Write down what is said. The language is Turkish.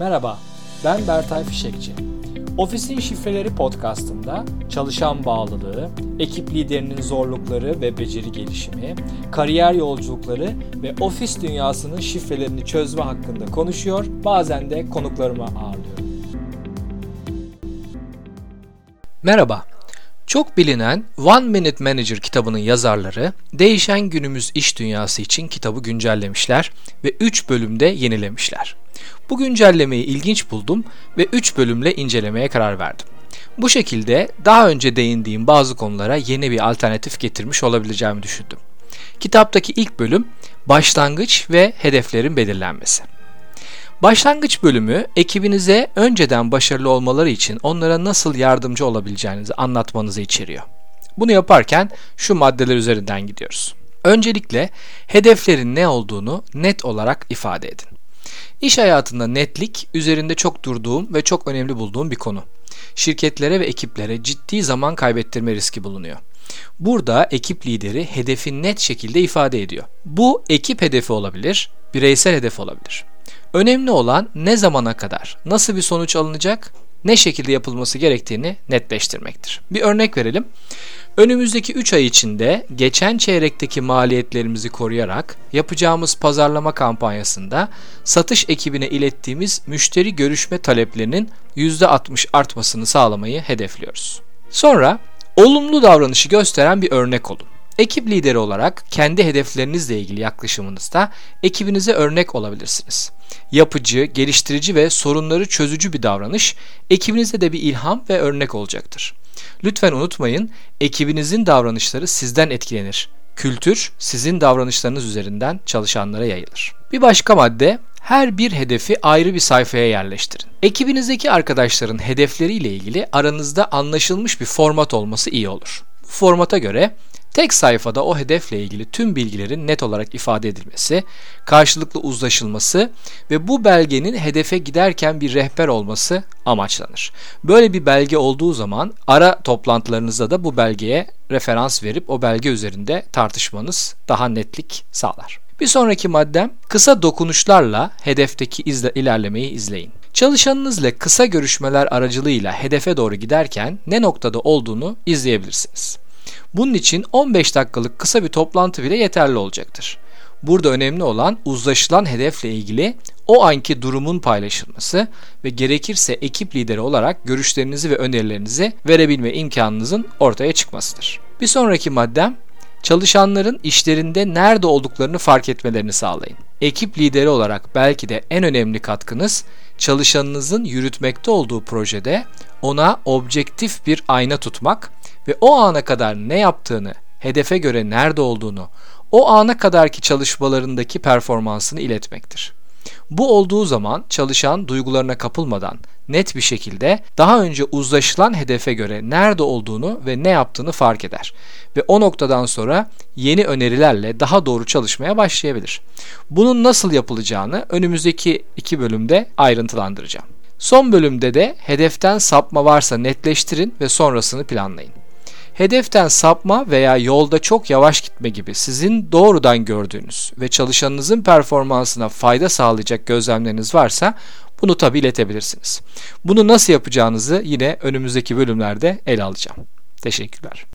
Merhaba, ben Bertay Fişekçi. Ofisin Şifreleri podcastında çalışan bağlılığı, ekip liderinin zorlukları ve beceri gelişimi, kariyer yolculukları ve ofis dünyasının şifrelerini çözme hakkında konuşuyor, bazen de konuklarımı ağırlıyorum. Merhaba, çok bilinen One Minute Manager kitabının yazarları değişen günümüz iş dünyası için kitabı güncellemişler ve 3 bölümde yenilemişler. Bu güncellemeyi ilginç buldum ve 3 bölümle incelemeye karar verdim. Bu şekilde daha önce değindiğim bazı konulara yeni bir alternatif getirmiş olabileceğimi düşündüm. Kitaptaki ilk bölüm başlangıç ve hedeflerin belirlenmesi. Başlangıç bölümü ekibinize önceden başarılı olmaları için onlara nasıl yardımcı olabileceğinizi anlatmanızı içeriyor. Bunu yaparken şu maddeler üzerinden gidiyoruz. Öncelikle hedeflerin ne olduğunu net olarak ifade edin. İş hayatında netlik üzerinde çok durduğum ve çok önemli bulduğum bir konu. Şirketlere ve ekiplere ciddi zaman kaybettirme riski bulunuyor. Burada ekip lideri hedefi net şekilde ifade ediyor. Bu ekip hedefi olabilir, bireysel hedef olabilir. Önemli olan ne zamana kadar, nasıl bir sonuç alınacak, ne şekilde yapılması gerektiğini netleştirmektir. Bir örnek verelim. Önümüzdeki 3 ay içinde geçen çeyrekteki maliyetlerimizi koruyarak yapacağımız pazarlama kampanyasında satış ekibine ilettiğimiz müşteri görüşme taleplerinin %60 artmasını sağlamayı hedefliyoruz. Sonra olumlu davranışı gösteren bir örnek olun. Ekip lideri olarak kendi hedeflerinizle ilgili yaklaşımınızda ekibinize örnek olabilirsiniz. Yapıcı, geliştirici ve sorunları çözücü bir davranış ekibinize de bir ilham ve örnek olacaktır. Lütfen unutmayın, ekibinizin davranışları sizden etkilenir. Kültür sizin davranışlarınız üzerinden çalışanlara yayılır. Bir başka madde her bir hedefi ayrı bir sayfaya yerleştirin. Ekibinizdeki arkadaşların hedefleriyle ilgili aranızda anlaşılmış bir format olması iyi olur. Bu formata göre Tek sayfada o hedefle ilgili tüm bilgilerin net olarak ifade edilmesi, karşılıklı uzlaşılması ve bu belgenin hedefe giderken bir rehber olması amaçlanır. Böyle bir belge olduğu zaman ara toplantılarınızda da bu belgeye referans verip o belge üzerinde tartışmanız daha netlik sağlar. Bir sonraki maddem kısa dokunuşlarla hedefteki izle, ilerlemeyi izleyin. Çalışanınızla kısa görüşmeler aracılığıyla hedefe doğru giderken ne noktada olduğunu izleyebilirsiniz. Bunun için 15 dakikalık kısa bir toplantı bile yeterli olacaktır. Burada önemli olan uzlaşılan hedefle ilgili o anki durumun paylaşılması ve gerekirse ekip lideri olarak görüşlerinizi ve önerilerinizi verebilme imkanınızın ortaya çıkmasıdır. Bir sonraki maddem çalışanların işlerinde nerede olduklarını fark etmelerini sağlayın. Ekip lideri olarak belki de en önemli katkınız çalışanınızın yürütmekte olduğu projede ona objektif bir ayna tutmak ve o ana kadar ne yaptığını, hedefe göre nerede olduğunu, o ana kadarki çalışmalarındaki performansını iletmektir. Bu olduğu zaman çalışan duygularına kapılmadan net bir şekilde daha önce uzlaşılan hedefe göre nerede olduğunu ve ne yaptığını fark eder ve o noktadan sonra yeni önerilerle daha doğru çalışmaya başlayabilir. Bunun nasıl yapılacağını önümüzdeki iki bölümde ayrıntılandıracağım. Son bölümde de hedeften sapma varsa netleştirin ve sonrasını planlayın. Hedeften sapma veya yolda çok yavaş gitme gibi sizin doğrudan gördüğünüz ve çalışanınızın performansına fayda sağlayacak gözlemleriniz varsa bunu tabi iletebilirsiniz. Bunu nasıl yapacağınızı yine önümüzdeki bölümlerde ele alacağım. Teşekkürler.